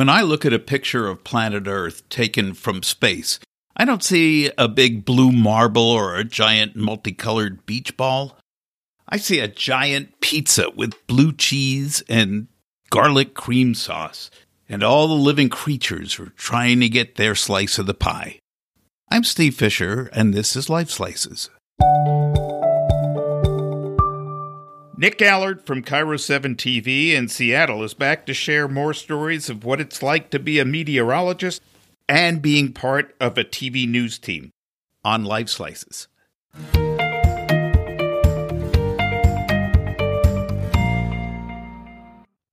When I look at a picture of planet Earth taken from space, I don't see a big blue marble or a giant multicolored beach ball. I see a giant pizza with blue cheese and garlic cream sauce, and all the living creatures are trying to get their slice of the pie. I'm Steve Fisher, and this is Life Slices. Nick Allard from KIRO 7 TV in Seattle is back to share more stories of what it's like to be a meteorologist and being part of a TV news team on Life Slices.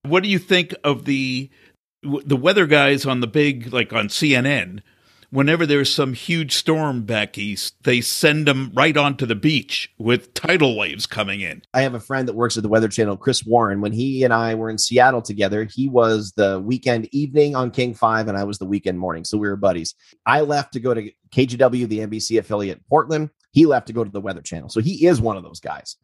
What do you think of the the weather guys on the big like on CNN whenever there's some huge storm back east, they send them right onto the beach with tidal waves coming in. I have a friend that works at the Weather Channel, Chris Warren. When he and I were in Seattle together, he was the weekend evening on King 5, and I was the weekend morning. So we were buddies. I left to go to KGW, the NBC affiliate in Portland. He left to go to the Weather Channel. So he is one of those guys.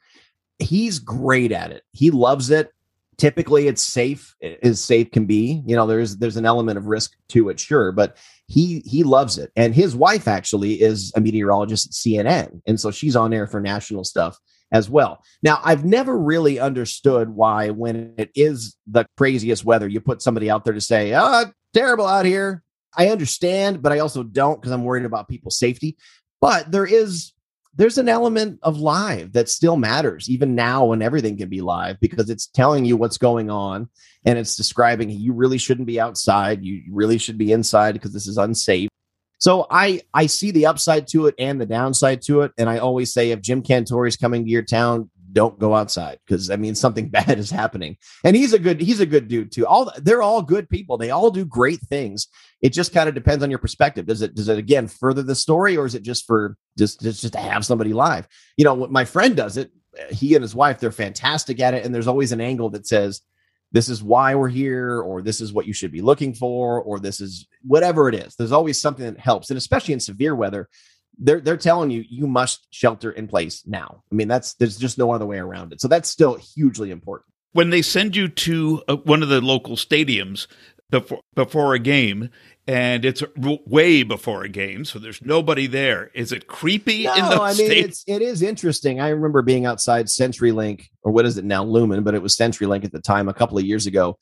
He's great at it. He loves it typically it's safe as safe can be you know there's there's an element of risk to it sure but he he loves it and his wife actually is a meteorologist at cnn and so she's on air for national stuff as well. Now i've never really understood why when it is the craziest weather you put somebody out there to say oh terrible out here. I understand but i also don't because i'm worried about people's safety but there is there's an element of live that still matters even now when everything can be live because it's telling you what's going on and it's describing you really shouldn't be outside. You really should be inside because this is unsafe. So i i see the upside to it and the downside to it and i always say if jim cantore is coming to your town don't go outside because I mean something bad is happening. And he's a good he's a good dude too. All they're all good people. They all do great things. It just kind of depends on your perspective. Does it does it again further the story or is it just for just just, just to have somebody live? You know, what my friend does it. He and his wife they're fantastic at it and there's always an angle that says this is why we're here or this is what you should be looking for or this is whatever it is. There's always something that helps and especially in severe weather they're they're telling you you must shelter in place now. I mean, that's there's just no other way around it. So that's still hugely important. When they send you to uh, one of the local stadiums before before a game, and it's way before a game, so there's nobody there. Is it creepy? No, I mean it's it is interesting. I remember being outside CenturyLink, or what is it now, Lumen, but it was CenturyLink at the time a couple of years ago,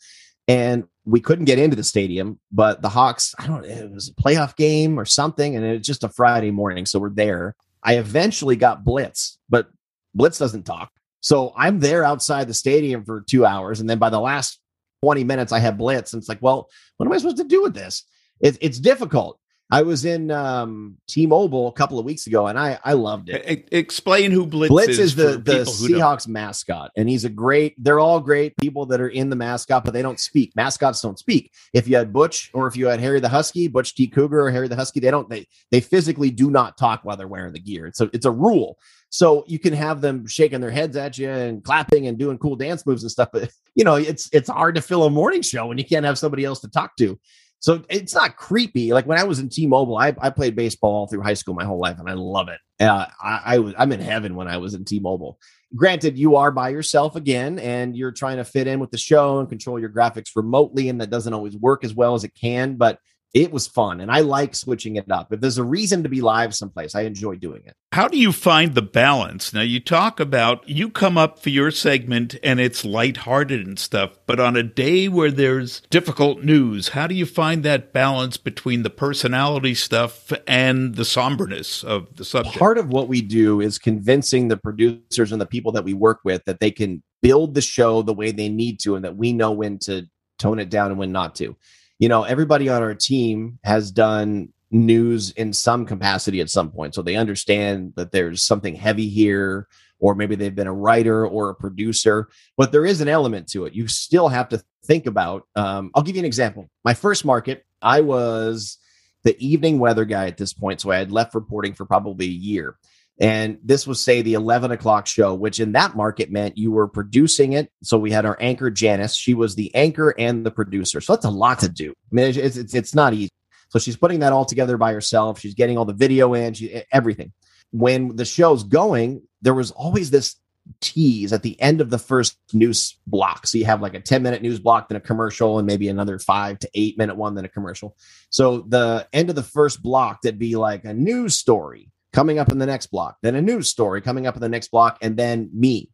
and we couldn't get into the stadium, but the Hawks, I don't it was a playoff game or something, and it was just a Friday morning. So we're there. I eventually got Blitz, but Blitz doesn't talk. So I'm there outside the stadium for two hours. And then by the last 20 minutes, I have Blitz. And it's like, well, what am I supposed to do with this? It, it's difficult. I was in um, T-Mobile a couple of weeks ago, and I I loved it. explain who Blitz, is. Blitz is. is the the Seahawks don't. mascot, and he's a great. They're all great people that are in the mascot, but they don't speak. Mascots don't speak. If you had Butch, or if you had Harry the Husky, Butch T Cougar, or Harry the Husky, they don't. They they physically do not talk while they're wearing the gear. It's a it's a rule. So you can have them shaking their heads at you and clapping and doing cool dance moves and stuff, but you know it's it's hard to fill a morning show when you can't have somebody else to talk to. So it's not creepy. Like when I was in T-Mobile, I, I played baseball all through high school my whole life, and I love it. Uh, I, I I'm in heaven when I was in T-Mobile. Granted, you are by yourself again, and you're trying to fit in with the show and control your graphics remotely, and that doesn't always work as well as it can. But it was fun and I like switching it up. If there's a reason to be live someplace, I enjoy doing it. How do you find the balance? Now you talk about you come up for your segment and it's lighthearted and stuff, but on a day where there's difficult news, how do you find that balance between the personality stuff and the somberness of the subject? Part of what we do is convincing the producers and the people that we work with that they can build the show the way they need to and that we know when to tone it down and when not to you know, everybody on our team has done news in some capacity at some point. So they understand that there's something heavy here, or maybe they've been a writer or a producer, but there is an element to it. You still have to think about. Um, I'll give you an example. My first market, I was the evening weather guy at this point. So I had left reporting for probably a year. And this was, say, the 11 o'clock show, which in that market meant you were producing it. So we had our anchor, Janice. She was the anchor and the producer. So that's a lot to do. I mean, it's, it's, it's not easy. So she's putting that all together by herself. She's getting all the video in, she, everything. When the show's going, there was always this tease at the end of the first news block. So you have like a 10 minute news block, then a commercial, and maybe another five to eight minute one, then a commercial. So the end of the first block, that'd be like a news story coming up in the next block, then a news story coming up in the next block, and then me.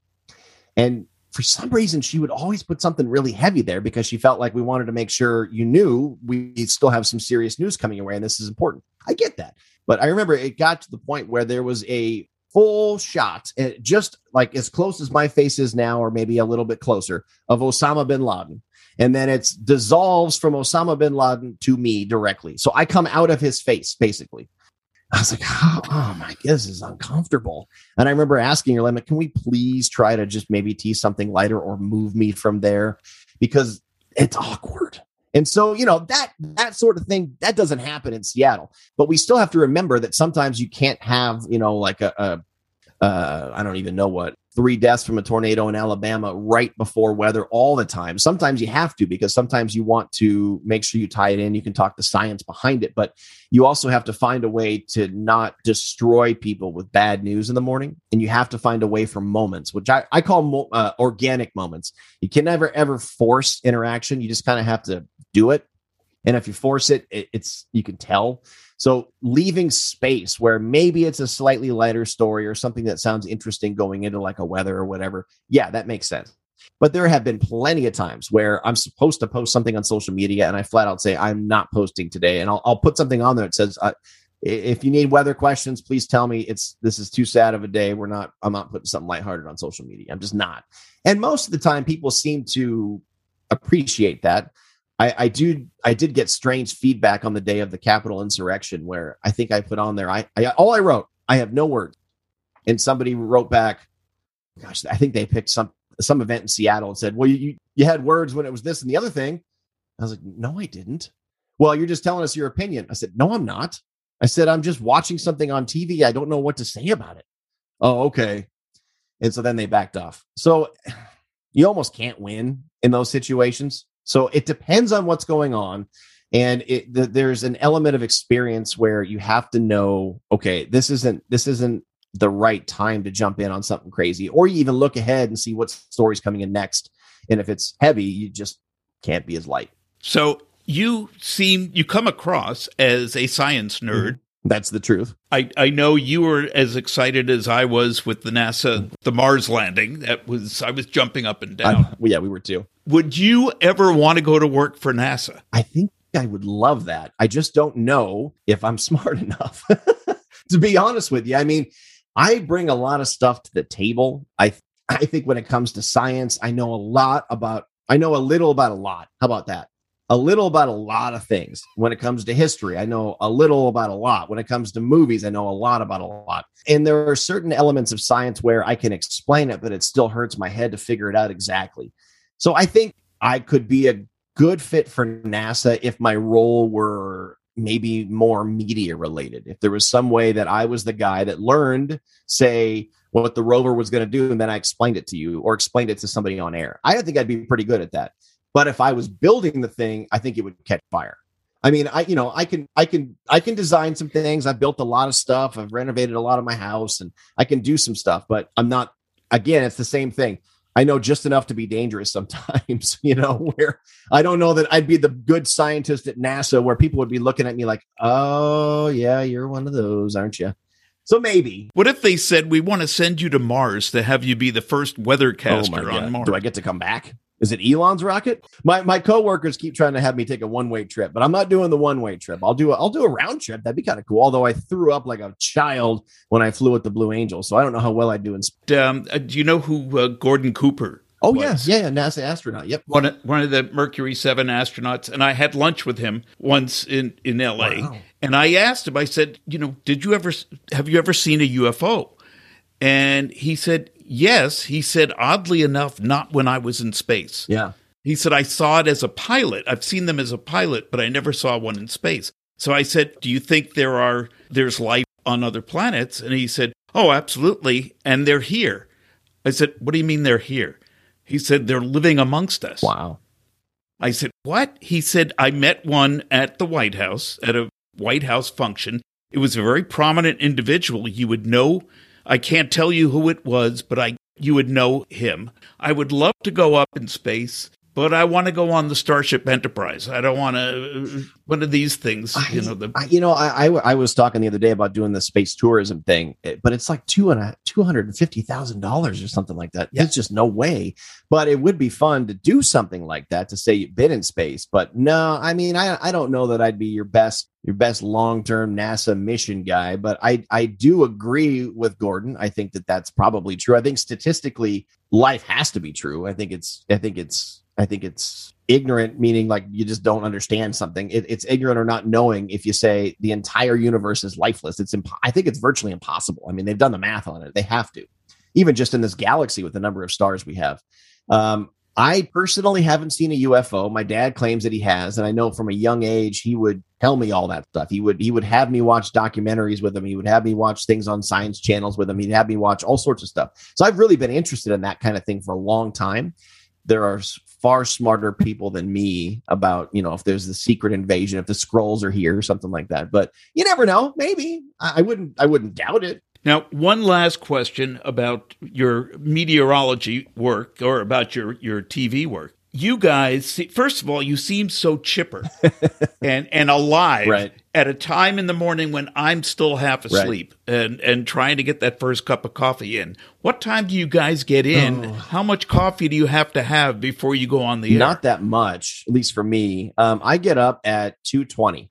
And for some reason, she would always put something really heavy there because she felt like we wanted to make sure you knew we still have some serious news coming your way and this is important. I get that. But I remember it got to the point where there was a full shot, eh, just like as close as my face is now, or maybe a little bit closer, of Osama bin Laden. And then it dissolves from Osama bin Laden to me directly. So I come out of his face, basically. I was like, oh, oh my God, this is uncomfortable. And I remember asking her, like, can we please try to just maybe tease something lighter or move me from there? Because it's awkward. And so, you know, that that sort of thing that doesn't happen in Seattle. But we still have to remember that sometimes you can't have, you know, like a, a uh, I don't even know what three deaths from a tornado in Alabama right before weather all the time. Sometimes you have to because sometimes you want to make sure you tie it in. You can talk the science behind it, but you also have to find a way to not destroy people with bad news in the morning. And you have to find a way for moments, which I, I call uh, organic moments. You can never ever force interaction. You just kind of have to do it. And if you force it, it it's you can tell. So leaving space where maybe it's a slightly lighter story or something that sounds interesting going into like a weather or whatever. Yeah, that makes sense. But there have been plenty of times where I'm supposed to post something on social media and I flat out say, I'm not posting today. And I'll, I'll put something on there that says, uh, if you need weather questions, please tell me it's this is too sad of a day. We're not, I'm not putting something lighthearted on social media. I'm just not. And most of the time people seem to appreciate that. I, I do I did get strange feedback on the day of the Capitol insurrection where I think I put on there I, I all I wrote I have no words and somebody wrote back gosh I think they picked some some event in Seattle and said well you you had words when it was this and the other thing. I was like no I didn't. Well you're just telling us your opinion. I said no I'm not. I said I'm just watching something on TV I don't know what to say about it. Oh okay. And so then they backed off. So you almost can't win in those situations so it depends on what's going on. And it, the, there's an element of experience where you have to know, okay, this isn't this isn't the right time to jump in on something crazy, or you even look ahead and see what story's coming in next. And if it's heavy, you just can't be as light. So you seem you come across as a science nerd. Mm-hmm. That's the truth. I, I know you were as excited as I was with the NASA the Mars landing. That was I was jumping up and down. I, yeah, we were too. Would you ever want to go to work for NASA? I think I would love that. I just don't know if I'm smart enough. to be honest with you, I mean, I bring a lot of stuff to the table. I I think when it comes to science, I know a lot about I know a little about a lot. How about that? a little about a lot of things. When it comes to history, I know a little about a lot. When it comes to movies, I know a lot about a lot. And there are certain elements of science where I can explain it, but it still hurts my head to figure it out exactly. So I think I could be a good fit for NASA if my role were maybe more media related. If there was some way that I was the guy that learned, say, what the rover was going to do, and then I explained it to you or explained it to somebody on air. I don't think I'd be pretty good at that. But if I was building the thing, I think it would catch fire. I mean, I you know, I can I can I can design some things. I've built a lot of stuff. I've renovated a lot of my house and I can do some stuff, but I'm not again, it's the same thing. I know just enough to be dangerous sometimes, you know, where I don't know that I'd be the good scientist at NASA where people would be looking at me like, "Oh, yeah, you're one of those, aren't you?" So maybe. What if they said we want to send you to Mars to have you be the first weathercaster oh on Mars? Do I get to come back? Is it Elon's rocket? My my coworkers keep trying to have me take a one way trip, but I'm not doing the one way trip. I'll do a, I'll do a round trip. That'd be kind of cool. Although I threw up like a child when I flew with the Blue Angel, so I don't know how well I'd do in. Um, uh, do you know who uh, Gordon Cooper? Oh was? yeah, yeah, NASA astronaut. Yep, one of, one of the Mercury Seven astronauts, and I had lunch with him once in in L.A. Wow. And I asked him. I said, you know, did you ever have you ever seen a UFO? And he said, yes. He said, oddly enough, not when I was in space. Yeah. He said, I saw it as a pilot. I've seen them as a pilot, but I never saw one in space. So I said, Do you think there are there's life on other planets? And he said, Oh, absolutely. And they're here. I said, What do you mean they're here? He said, They're living amongst us. Wow. I said, What? He said, I met one at the White House at a White House function. It was a very prominent individual. You would know I can't tell you who it was, but I you would know him. I would love to go up in space but I want to go on the Starship Enterprise. I don't want to one of these things. You know, the I, you know, I, I, I was talking the other day about doing the space tourism thing, eh, but it's like two and two hundred and fifty thousand dollars or something like that. Yeah. There's just no way. But it would be fun to do something like that to say you've been in space. But no, I mean, I I don't know that I'd be your best your best long term NASA mission guy. But I I do agree with Gordon. I think that that's probably true. I think statistically, life has to be true. I think it's I think it's I think it's ignorant, meaning like you just don't understand something. It, it's ignorant or not knowing if you say the entire universe is lifeless. It's imp- I think it's virtually impossible. I mean, they've done the math on it. They have to, even just in this galaxy with the number of stars we have. Um, I personally haven't seen a UFO. My dad claims that he has, and I know from a young age he would tell me all that stuff. He would he would have me watch documentaries with him. He would have me watch things on science channels with him. He'd have me watch all sorts of stuff. So I've really been interested in that kind of thing for a long time. There are far smarter people than me about you know if there's the secret invasion if the scrolls are here or something like that but you never know maybe i, I wouldn't i wouldn't doubt it now one last question about your meteorology work or about your your tv work you guys first of all you seem so chipper and and alive right. at a time in the morning when i'm still half asleep right. and and trying to get that first cup of coffee in what time do you guys get in oh. how much coffee do you have to have before you go on the air not that much at least for me um, i get up at 2.20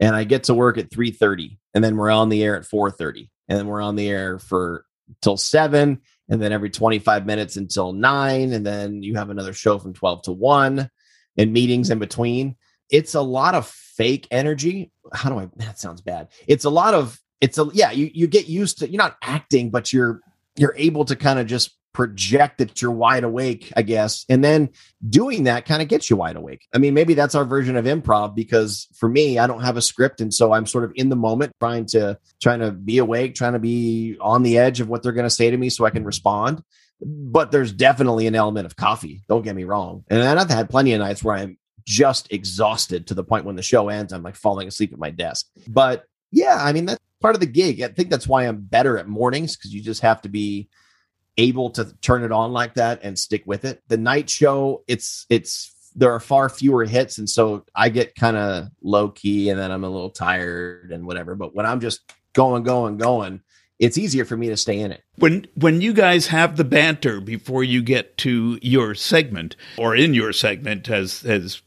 and i get to work at 3.30 and then we're on the air at 4.30 and then we're on the air for till 7 and then every 25 minutes until nine, and then you have another show from 12 to one and meetings in between. It's a lot of fake energy. How do I that sounds bad. It's a lot of it's a yeah, you, you get used to you're not acting, but you're you're able to kind of just project that you're wide awake, I guess. And then doing that kind of gets you wide awake. I mean, maybe that's our version of improv because for me, I don't have a script. And so I'm sort of in the moment trying to trying to be awake, trying to be on the edge of what they're going to say to me so I can respond. But there's definitely an element of coffee. Don't get me wrong. And I've had plenty of nights where I'm just exhausted to the point when the show ends, I'm like falling asleep at my desk. But yeah, I mean, that's part of the gig. I think that's why I'm better at mornings because you just have to be able to turn it on like that and stick with it. The night show, it's it's there are far fewer hits, and so I get kind of low key, and then I'm a little tired and whatever. But when I'm just going, going, going, it's easier for me to stay in it. When when you guys have the banter before you get to your segment or in your segment as as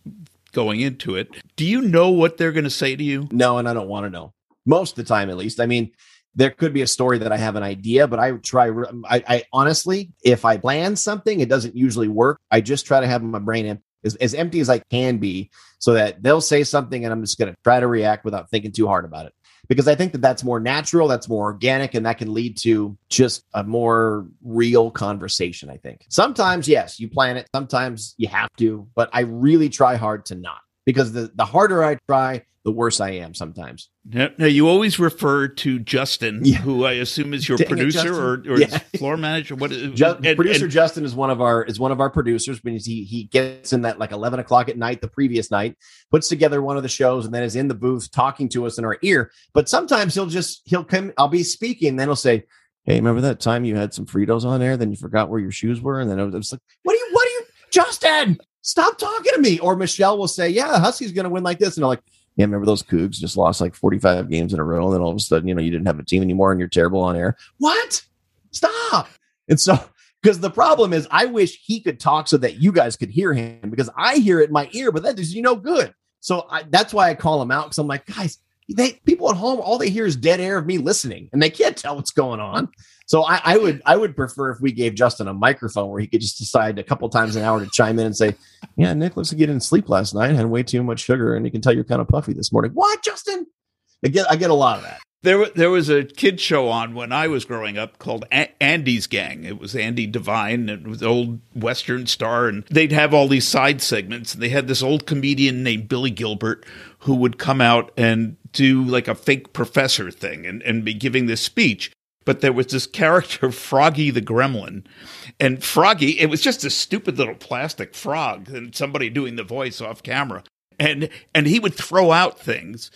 going into it, do you know what they're going to say to you? No, and I don't want to know. Most of the time at least. I mean, there could be a story that I have an idea, but I try. Um, I, I, honestly, if I plan something, it doesn't usually work. I just try to have my brain as, as empty as I can be, so that they'll say something, and I'm just going to try to react without thinking too hard about it. Because I think that that's more natural, that's more organic, and that can lead to just a more real conversation. I think sometimes, yes, you plan it. Sometimes you have to, but I really try hard to not because the the harder I try, the worse I am sometimes. Now, now you always refer to Justin, yeah. who I assume is your Dang producer it, or, or yeah. floor manager. What is Ju- and, producer and, Justin is one of our is one of our producers. When he he gets in that like eleven o'clock at night, the previous night, puts together one of the shows, and then is in the booth talking to us in our ear. But sometimes he'll just he'll come. I'll be speaking, then he'll say. Hey, remember that time you had some Fritos on there? Then you forgot where your shoes were, and then I was, I was like, "What are you? What are you, Justin? Stop talking to me!" Or Michelle will say, "Yeah, Husky's going to win like this," and I'm like, yeah, remember those Cougs just lost like 45 games in a row, and then all of a sudden, you know, you didn't have a team anymore and you're terrible on air. What? Stop. And so, because the problem is, I wish he could talk so that you guys could hear him because I hear it in my ear, but that does you no good. So I, that's why I call him out because I'm like, guys, they people at home, all they hear is dead air of me listening, and they can't tell what's going on. So I, I, would I would prefer if we gave Justin a microphone where he could just decide a couple times an hour to chime in and say, "Yeah, Nick like you didn't sleep last night, and had way too much sugar, and you can tell you're kind of puffy this morning." What, Justin? I get I get a lot of that. There, there was a kid show on when I was growing up called a- Andy's Gang. It was Andy Devine, it was old Western star, and they'd have all these side segments. And they had this old comedian named Billy Gilbert who would come out and do like a fake professor thing and, and be giving this speech but there was this character, Froggy the Gremlin. And Froggy, it was just a stupid little plastic frog and somebody doing the voice off camera. And and he would throw out things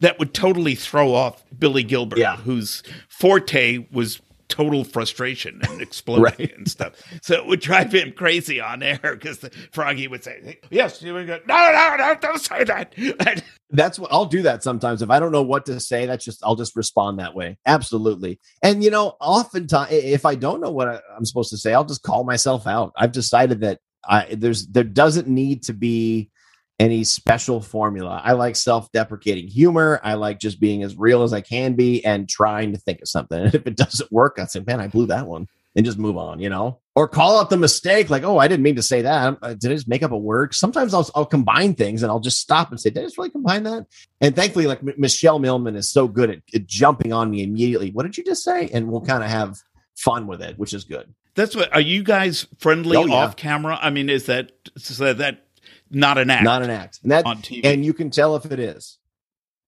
that would totally throw off Billy Gilbert, yeah. whose forte was total frustration and exploding right. and stuff. So it would drive him crazy on air because Froggy would say, "Yes," you would go, "No, no, no, don't say that." That's what I'll do that sometimes. If I don't know what to say, that's just I'll just respond that way. Absolutely. And you know, oftentimes if I don't know what I'm supposed to say, I'll just call myself out. I've decided that I there's there doesn't need to be any special formula. I like self-deprecating humor. I like just being as real as I can be and trying to think of something. And if it doesn't work, I say, man, I blew that one and just move on, you know, or call out the mistake. Like, oh, I didn't mean to say that. Uh, did I just make up a word? Sometimes I'll, I'll combine things and I'll just stop and say, did I just really combine that? And thankfully, like M- Michelle Millman is so good at, at jumping on me immediately. What did you just say? And we'll kind of have fun with it, which is good. That's what. Are you guys friendly oh, yeah. off camera? I mean, is that is that not an act. Not an act. And that on TV. And you can tell if it is,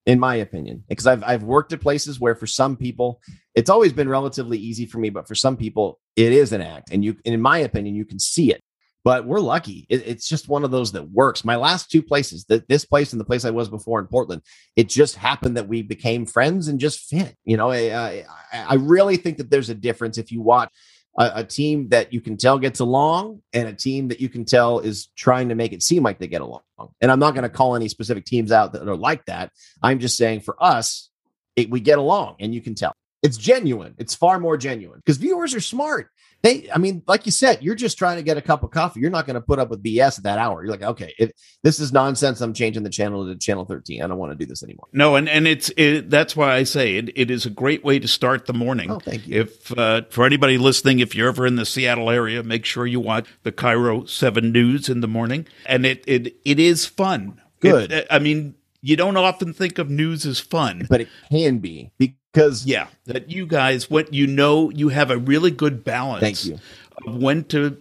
in my opinion. Because I've I've worked at places where for some people it's always been relatively easy for me, but for some people it is an act. And you and in my opinion, you can see it. But we're lucky. It, it's just one of those that works. My last two places, the, this place and the place I was before in Portland, it just happened that we became friends and just fit. You know, eh, I, I, I really think that there's a difference if you watch a, a, team that you can tell gets along and a team that you can tell is trying to make it seem like they get along. And I'm not going to call any specific teams out that are like that. I'm just saying for us, it, we get along and you can tell. It's genuine. It's far more genuine because viewers are smart they, I mean, like you said, you're just trying to get a cup of coffee. You're not going to put up with BS at that hour. You're like, okay, if this is nonsense, I'm changing the channel to channel 13. I don't want to do this anymore. No, and and it's it, that's why I say it. It is a great way to start the morning. Oh, thank you. If uh, for anybody listening, if you're ever in the Seattle area, make sure you watch the KIRO Seven News in the morning, and it it it is fun. Good. It, I mean, you don't often think of news as fun, but it can be because yeah, that you guys, what you know, you have a really good balance. Thank you. Of when to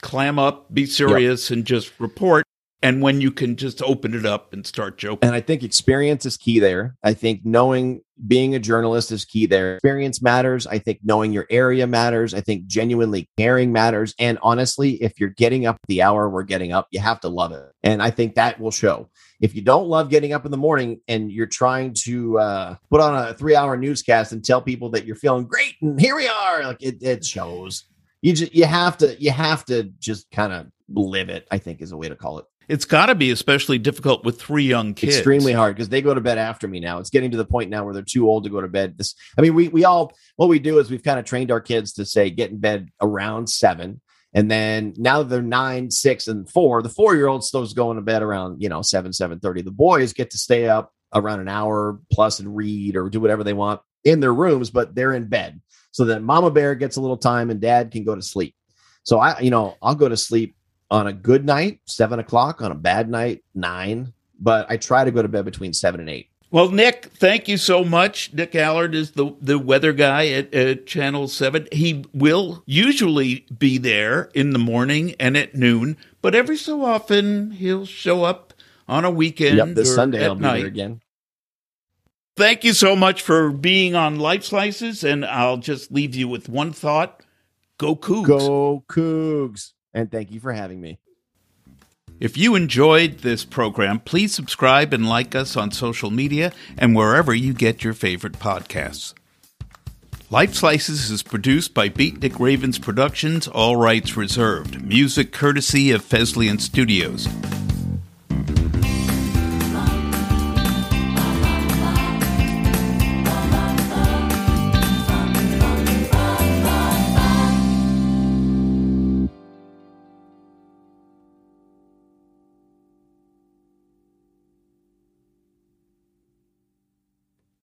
clam up, be serious, yep. and just report, and when you can just open it up and start joking. And I think experience is key there. I think knowing being a journalist is key there. Experience matters. I think knowing your area matters. I think genuinely caring matters. And honestly, if you're getting up the hour we're getting up, you have to love it. And I think that will show. If you don't love getting up in the morning and you're trying to uh, put on a three hour newscast and tell people that you're feeling great and here we are, like it, it shows. You just you have to you have to just kind of live it. I think is a way to call it. It's got to be especially difficult with three young kids. Extremely hard because they go to bed after me now. It's getting to the point now where they're too old to go to bed. This, I mean, we we all what we do is we've kind of trained our kids to say get in bed around seven, and then now they're nine, six, and four. The four year old still going to bed around you know seven, seven thirty. The boys get to stay up around an hour plus and read or do whatever they want in their rooms, but they're in bed so that Mama Bear gets a little time and Dad can go to sleep. So I, you know, I'll go to sleep on a good night, seven o'clock. On a bad night, nine. But I try to go to bed between seven and eight. Well, Nick, thank you so much. Nick Allard is the, the weather guy at, at Channel 7. He will usually be there in the morning and at noon, but every so often he'll show up on a weekend. Yep, this Sunday I'll be night. there again. Thank you so much for being on Life Slices, and I'll just leave you with one thought. Go Cougs. Go Cougs and thank you for having me. If you enjoyed this program, please subscribe and like us on social media and wherever you get your favorite podcasts. Life Slices is produced by Beatnik Ravens Productions, all rights reserved. Music courtesy of Fesliyan Studios.